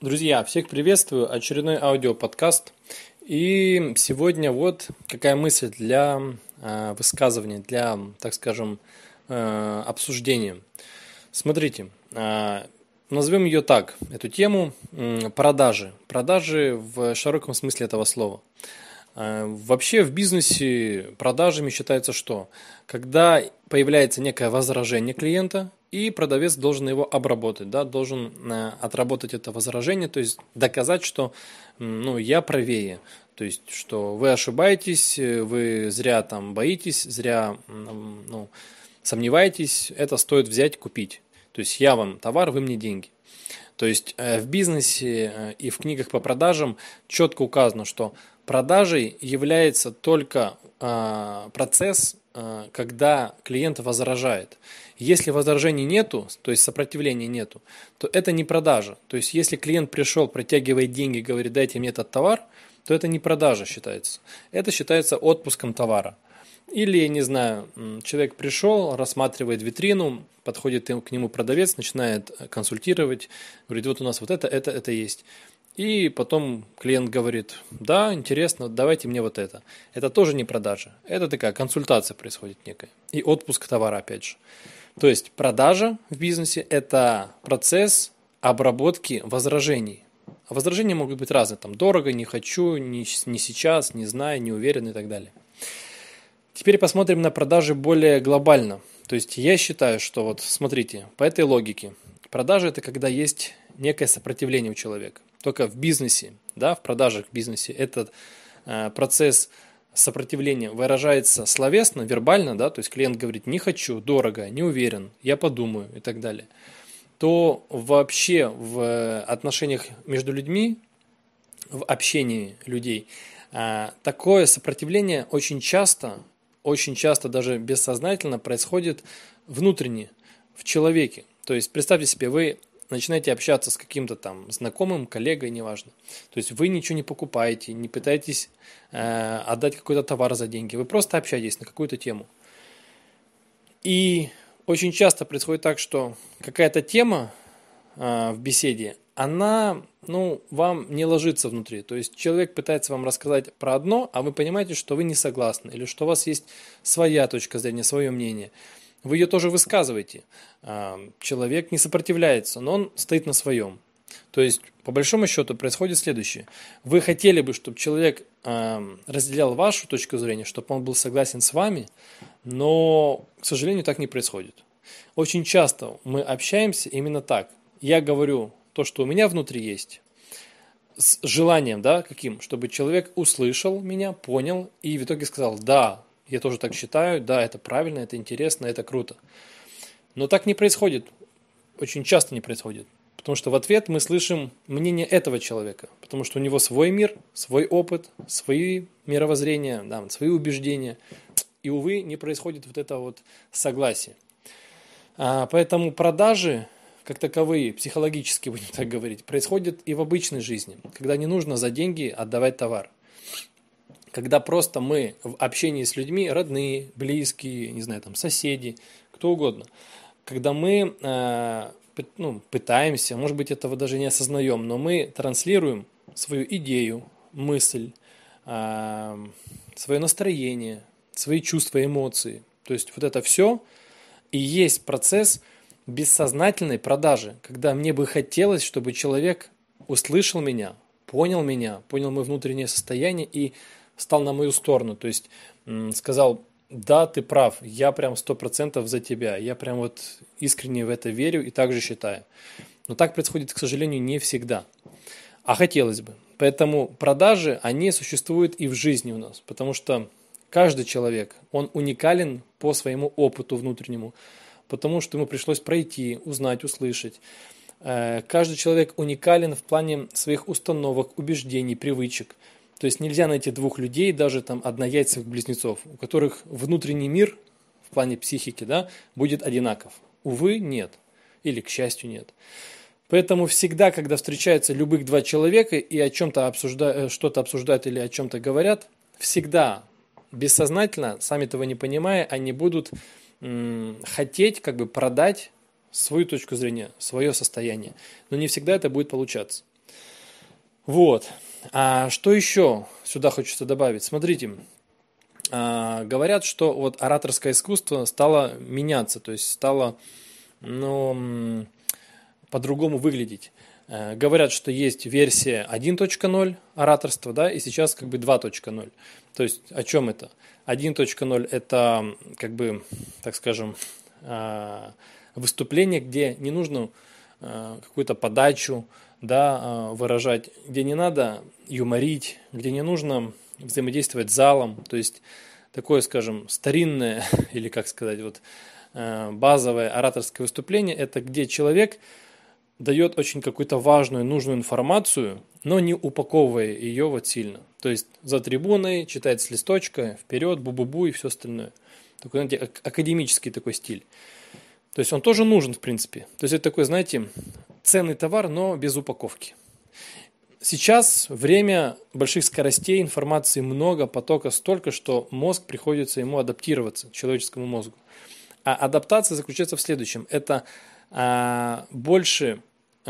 Друзья, всех приветствую. Очередной аудиоподкаст. И сегодня вот какая мысль для э, высказывания, для, так скажем, э, обсуждения. Смотрите, э, назовем ее так, эту тему, э, продажи. Продажи в широком смысле этого слова. Э, вообще в бизнесе продажами считается что? Когда появляется некое возражение клиента, и продавец должен его обработать, да, должен э, отработать это возражение, то есть доказать, что ну, я правее, то есть что вы ошибаетесь, вы зря там боитесь, зря ну, сомневаетесь, это стоит взять, купить. То есть я вам товар, вы мне деньги. То есть э, в бизнесе э, и в книгах по продажам четко указано, что продажей является только процесс Э, когда клиент возражает. Если возражений нету, то есть сопротивления нету, то это не продажа. То есть если клиент пришел, протягивает деньги, говорит, дайте мне этот товар, то это не продажа считается. Это считается отпуском товара. Или, не знаю, человек пришел, рассматривает витрину, подходит к нему продавец, начинает консультировать, говорит, вот у нас вот это, это, это есть. И потом клиент говорит, да, интересно, давайте мне вот это. Это тоже не продажа. Это такая консультация происходит некая. И отпуск товара опять же. То есть продажа в бизнесе – это процесс обработки возражений. А возражения могут быть разные. Там дорого, не хочу, не, не сейчас, не знаю, не уверен и так далее. Теперь посмотрим на продажи более глобально. То есть я считаю, что вот смотрите, по этой логике, продажа – это когда есть некое сопротивление у человека только в бизнесе, да, в продажах в бизнесе этот э, процесс сопротивления выражается словесно, вербально, да, то есть клиент говорит не хочу, дорого, не уверен, я подумаю и так далее, то вообще в отношениях между людьми, в общении людей, э, такое сопротивление очень часто, очень часто даже бессознательно происходит внутренне, в человеке. То есть представьте себе, вы начинаете общаться с каким-то там знакомым, коллегой, неважно. То есть вы ничего не покупаете, не пытаетесь э, отдать какой-то товар за деньги, вы просто общаетесь на какую-то тему. И очень часто происходит так, что какая-то тема э, в беседе, она ну, вам не ложится внутри. То есть человек пытается вам рассказать про одно, а вы понимаете, что вы не согласны, или что у вас есть своя точка зрения, свое мнение вы ее тоже высказываете. А, человек не сопротивляется, но он стоит на своем. То есть, по большому счету, происходит следующее. Вы хотели бы, чтобы человек а, разделял вашу точку зрения, чтобы он был согласен с вами, но, к сожалению, так не происходит. Очень часто мы общаемся именно так. Я говорю то, что у меня внутри есть, с желанием, да, каким, чтобы человек услышал меня, понял и в итоге сказал, да, я тоже так считаю, да, это правильно, это интересно, это круто. Но так не происходит, очень часто не происходит. Потому что в ответ мы слышим мнение этого человека, потому что у него свой мир, свой опыт, свои мировоззрения, да, свои убеждения. И, увы, не происходит вот это вот согласие. А, поэтому продажи, как таковые, психологически будем так говорить, происходят и в обычной жизни, когда не нужно за деньги отдавать товар когда просто мы в общении с людьми, родные, близкие, не знаю, там, соседи, кто угодно, когда мы э, ну, пытаемся, может быть, этого даже не осознаем, но мы транслируем свою идею, мысль, э, свое настроение, свои чувства, эмоции. То есть вот это все и есть процесс бессознательной продажи, когда мне бы хотелось, чтобы человек услышал меня, понял меня, понял мое внутреннее состояние и стал на мою сторону, то есть сказал, да, ты прав, я прям сто процентов за тебя, я прям вот искренне в это верю и также считаю. Но так происходит, к сожалению, не всегда. А хотелось бы. Поэтому продажи, они существуют и в жизни у нас, потому что каждый человек, он уникален по своему опыту внутреннему, потому что ему пришлось пройти, узнать, услышать. Э, каждый человек уникален в плане своих установок, убеждений, привычек – то есть нельзя найти двух людей, даже там однояйцевых близнецов, у которых внутренний мир в плане психики да, будет одинаков. Увы, нет. Или, к счастью, нет. Поэтому всегда, когда встречаются любых два человека и о чем-то обсуждают, э, что-то обсуждают или о чем-то говорят, всегда бессознательно, сами этого не понимая, они будут хотеть как бы продать свою точку зрения, свое состояние. Но не всегда это будет получаться. Вот. А что еще сюда хочется добавить? Смотрите, а, говорят, что вот ораторское искусство стало меняться, то есть стало ну, по-другому выглядеть. Э, говорят, что есть версия 1.0 ораторства, да, и сейчас как бы 2.0. То есть о чем это? 1.0 это как бы, так скажем, э, выступление, где не нужно э, какую-то подачу да, выражать, где не надо юморить, где не нужно взаимодействовать с залом, то есть такое, скажем, старинное или, как сказать, вот базовое ораторское выступление, это где человек дает очень какую-то важную, нужную информацию, но не упаковывая ее вот сильно. То есть за трибуной читает с листочка, вперед, бу-бу-бу и все остальное. Такой, знаете, академический такой стиль. То есть он тоже нужен, в принципе. То есть это такой, знаете, ценный товар, но без упаковки. Сейчас время больших скоростей, информации много, потока столько, что мозг приходится ему адаптироваться, человеческому мозгу. А адаптация заключается в следующем. Это а, больше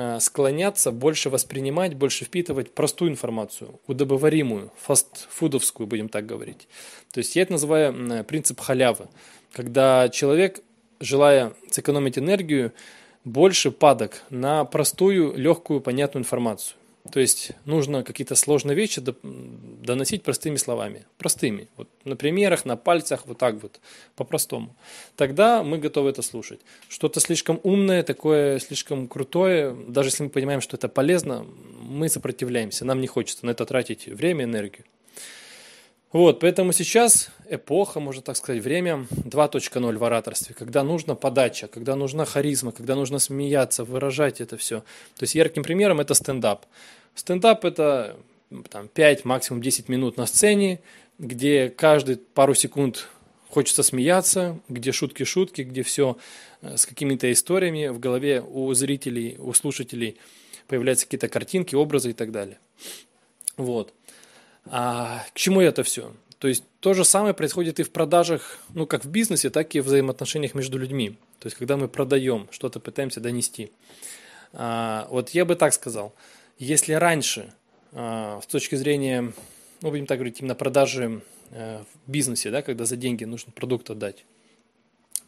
Э, склоняться больше воспринимать, больше впитывать простую информацию, удобоваримую, фастфудовскую, будем так говорить. То есть я это называю принцип халявы, когда человек, желая сэкономить энергию, больше падок на простую, легкую, понятную информацию. То есть нужно какие-то сложные вещи доносить простыми словами. Простыми. Вот на примерах, на пальцах, вот так вот, по-простому. Тогда мы готовы это слушать. Что-то слишком умное, такое слишком крутое, даже если мы понимаем, что это полезно, мы сопротивляемся. Нам не хочется на это тратить время, энергию. Вот, поэтому сейчас эпоха, можно так сказать, время 2.0 в ораторстве, когда нужна подача, когда нужна харизма, когда нужно смеяться, выражать это все. То есть ярким примером это стендап. Стендап – это там, 5, максимум 10 минут на сцене, где каждые пару секунд хочется смеяться, где шутки-шутки, где все э, с какими-то историями в голове у зрителей, у слушателей появляются какие-то картинки, образы и так далее. Вот. А к чему это все? То есть то же самое происходит и в продажах, ну как в бизнесе, так и в взаимоотношениях между людьми. То есть когда мы продаем, что-то пытаемся донести. А, вот я бы так сказал – если раньше, а, с точки зрения, ну, будем так говорить, именно продажи э, в бизнесе, да, когда за деньги нужно продукт отдать,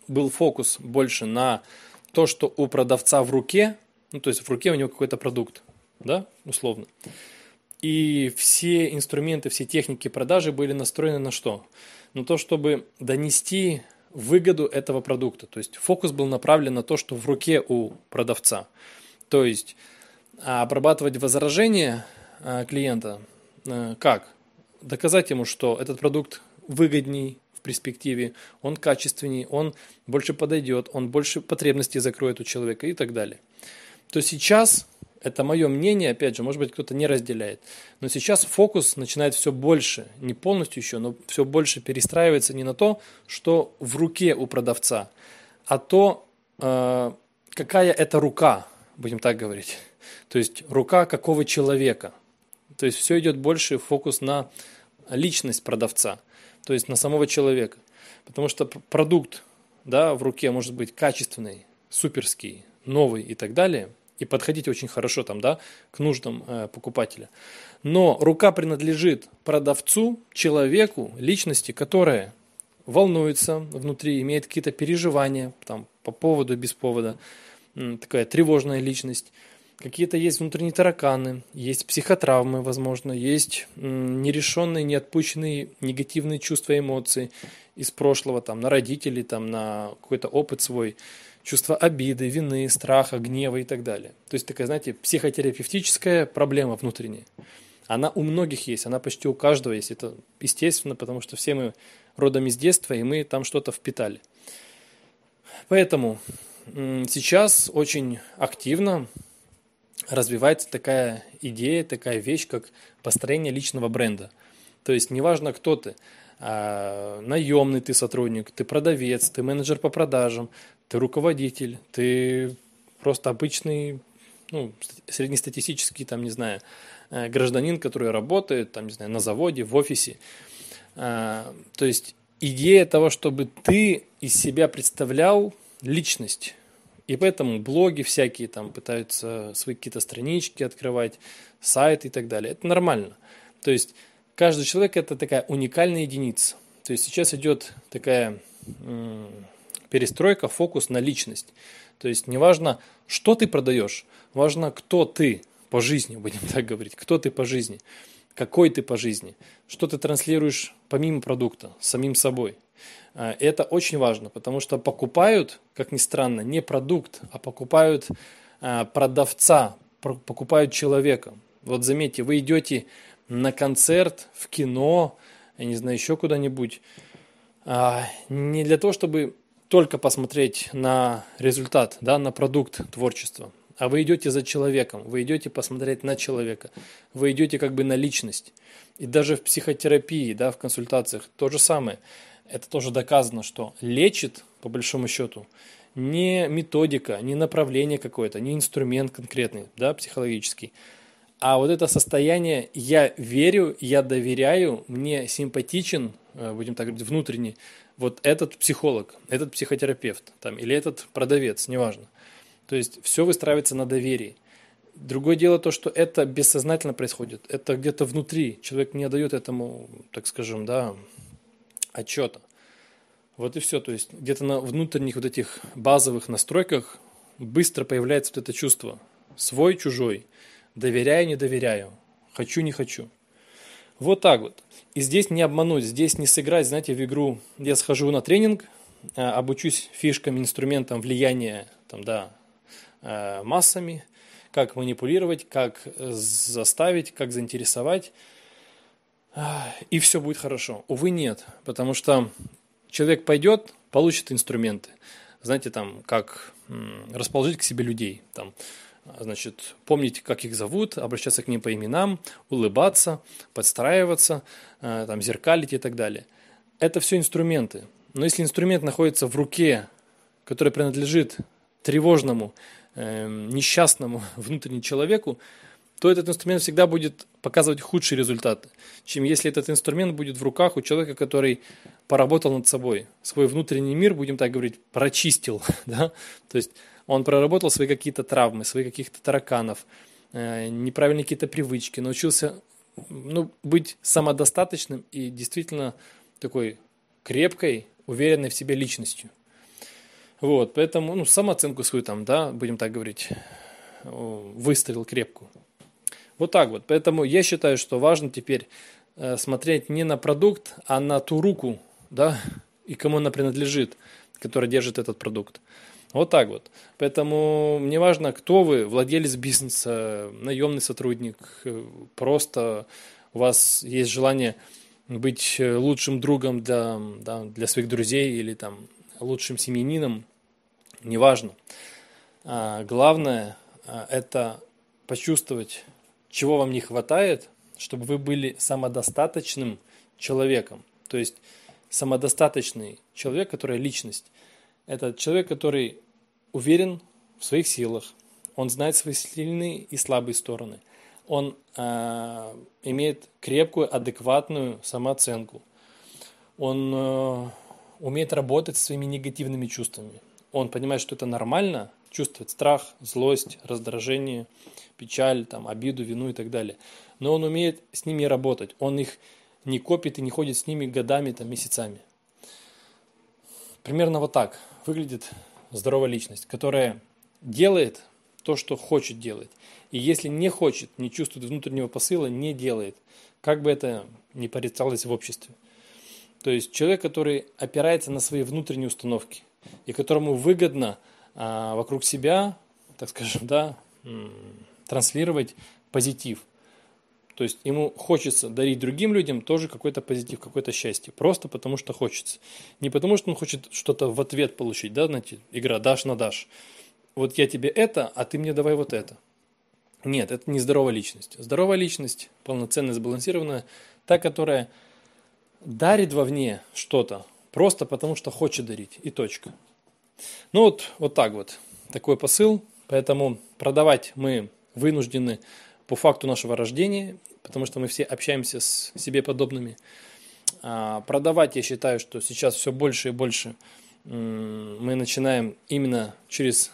был фокус больше на то, что у продавца в руке, ну, то есть в руке у него какой-то продукт, да, условно. И все инструменты, все техники продажи были настроены на что? На то, чтобы донести выгоду этого продукта. То есть фокус был направлен на то, что в руке у продавца. То есть а обрабатывать возражения э, клиента э, как? Доказать ему, что этот продукт выгодней в перспективе, он качественней, он больше подойдет, он больше потребностей закроет у человека и так далее. То сейчас, это мое мнение, опять же, может быть кто-то не разделяет, но сейчас фокус начинает все больше, не полностью еще, но все больше перестраивается не на то, что в руке у продавца, а то, э, какая это рука, будем так говорить. То есть рука какого человека. То есть все идет больше фокус на личность продавца, то есть на самого человека. Потому что продукт да, в руке может быть качественный, суперский, новый и так далее, и подходить очень хорошо там, да, к нуждам э, покупателя. Но рука принадлежит продавцу, человеку, личности, которая волнуется внутри, имеет какие-то переживания там, по поводу, без повода, такая тревожная личность – какие-то есть внутренние тараканы, есть психотравмы, возможно, есть нерешенные, неотпущенные негативные чувства, эмоции из прошлого, там, на родителей, там, на какой-то опыт свой, чувство обиды, вины, страха, гнева и так далее. То есть такая, знаете, психотерапевтическая проблема внутренняя. Она у многих есть, она почти у каждого есть. Это естественно, потому что все мы родом из детства, и мы там что-то впитали. Поэтому сейчас очень активно развивается такая идея, такая вещь, как построение личного бренда. То есть неважно, кто ты, а, наемный ты сотрудник, ты продавец, ты менеджер по продажам, ты руководитель, ты просто обычный, ну, среднестатистический, там, не знаю, э, гражданин, который работает, там, не знаю, на заводе, в офисе. А, то есть идея того, чтобы ты из себя представлял личность, И поэтому блоги всякие там пытаются свои какие-то странички открывать, сайты и так далее. Это нормально. То есть каждый человек это такая уникальная единица. То есть сейчас идет такая перестройка, фокус на личность. То есть неважно, что ты продаешь, важно, кто ты по жизни, будем так говорить, кто ты по жизни, какой ты по жизни, что ты транслируешь помимо продукта, самим собой. А, это очень важно, потому что покупают, как ни странно, не продукт, а покупают а, продавца, покупают человека. Вот заметьте, вы идете на концерт, в кино, я не знаю, еще куда-нибудь, а, не для того, чтобы только посмотреть на результат, да, на продукт творчества, а вы идете за человеком, вы идете посмотреть на человека, вы идете как бы на личность. И даже в психотерапии, да, в консультациях то же самое. Это тоже доказано, что лечит, по большому счету, не методика, не направление какое-то, не инструмент конкретный, да, психологический, а вот это состояние «я верю, я доверяю, мне симпатичен», э, будем так говорить, внутренний, вот этот психолог, этот психотерапевт там, или этот продавец, неважно. То есть все выстраивается на доверии. Другое дело то, что это бессознательно происходит. Это где-то внутри. Человек не дает этому, так скажем, да, отчета. Вот и все. То есть где-то на внутренних вот этих базовых настройках быстро появляется вот это чувство. Свой, чужой. Доверяю, не доверяю. Хочу, не хочу. Вот так вот. И здесь не обмануть, здесь не сыграть, знаете, в игру. Я схожу на тренинг, э, обучусь фишкам, инструментам влияния там, да, э, массами, как манипулировать, как заставить, как заинтересовать, и все будет хорошо. Увы, нет, потому что человек пойдет, получит инструменты. Знаете, там, как расположить к себе людей, там, значит, помнить, как их зовут, обращаться к ним по именам, улыбаться, подстраиваться, э, там, зеркалить и так далее. Это все инструменты. Но если инструмент находится в руке, который принадлежит тревожному, э, несчастному внутреннему человеку, то этот инструмент всегда будет показывать худшие результаты, чем если этот инструмент будет в руках у человека, который поработал над собой, свой внутренний мир, будем так говорить, прочистил, да? то есть он проработал свои какие-то травмы, свои каких-то тараканов, э, неправильные какие-то привычки, научился ну, быть самодостаточным и действительно такой крепкой, уверенной в себе личностью. Вот, поэтому, ну, самооценку свою там, да, будем так говорить, выставил крепкую. Вот так вот. Поэтому я считаю, что важно теперь э, смотреть не на продукт, а на ту руку, да, и кому она принадлежит, которая держит этот продукт. Вот так вот. Поэтому мне важно, кто вы, владелец бизнеса, наемный сотрудник, просто у вас есть желание быть лучшим другом для, да, для своих друзей или там лучшим семьянином, неважно. А, главное а, это почувствовать, чего вам не хватает, чтобы вы были самодостаточным человеком. То есть самодостаточный человек, который личность, это человек, который уверен в своих силах, он знает свои сильные и слабые стороны, он э, имеет крепкую, адекватную самооценку, он э, умеет работать со своими негативными чувствами, он понимает, что это нормально, чувствовать страх, злость, раздражение, печаль, там, обиду, вину и так далее. Но он умеет с ними работать, он их не копит и не ходит с ними годами, там, месяцами. Примерно вот так выглядит здоровая личность, которая делает то, что хочет делать. И если не хочет, не чувствует внутреннего посыла, не делает. Как бы это ни порицалось в обществе. То есть человек, который опирается на свои внутренние установки и которому выгодно а, вокруг себя, так скажем, да, транслировать позитив. То есть ему хочется дарить другим людям тоже какой-то позитив, какое-то счастье. Просто потому что хочется. Не потому что он хочет что-то в ответ получить, да, знаете, игра дашь на дашь. Вот я тебе это, а ты мне давай вот это. Нет, это не здоровая личность. Здоровая личность, полноценная, сбалансированная, та, которая дарит вовне что-то, просто потому что хочет дарить, и точка. Ну вот, вот так вот, такой посыл. Поэтому продавать мы вынуждены по факту нашего рождения, потому что мы все общаемся с себе подобными. А продавать, я считаю, что сейчас все больше и больше мы начинаем именно через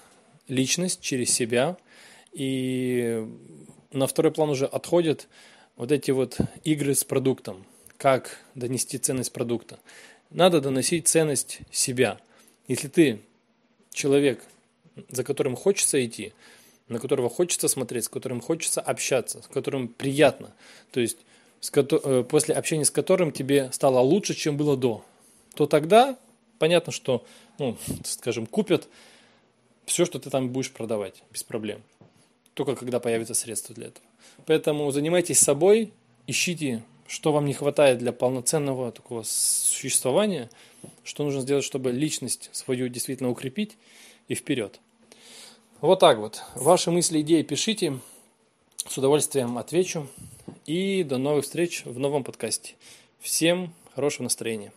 личность через себя, и на второй план уже отходят вот эти вот игры с продуктом, как донести ценность продукта. Надо доносить ценность себя. Если ты человек, за которым хочется идти, на которого хочется смотреть, с которым хочется общаться, с которым приятно, то есть с, э, после общения с которым тебе стало лучше, чем было до, то тогда понятно, что, ну, скажем, купят все, что ты там будешь продавать, без проблем. Только когда появятся средства для этого. Поэтому занимайтесь собой, ищите, что вам не хватает для полноценного такого существования, что нужно сделать, чтобы личность свою действительно укрепить и вперед. Вот так вот. Ваши мысли, идеи пишите. С удовольствием отвечу. И до новых встреч в новом подкасте. Всем хорошего настроения.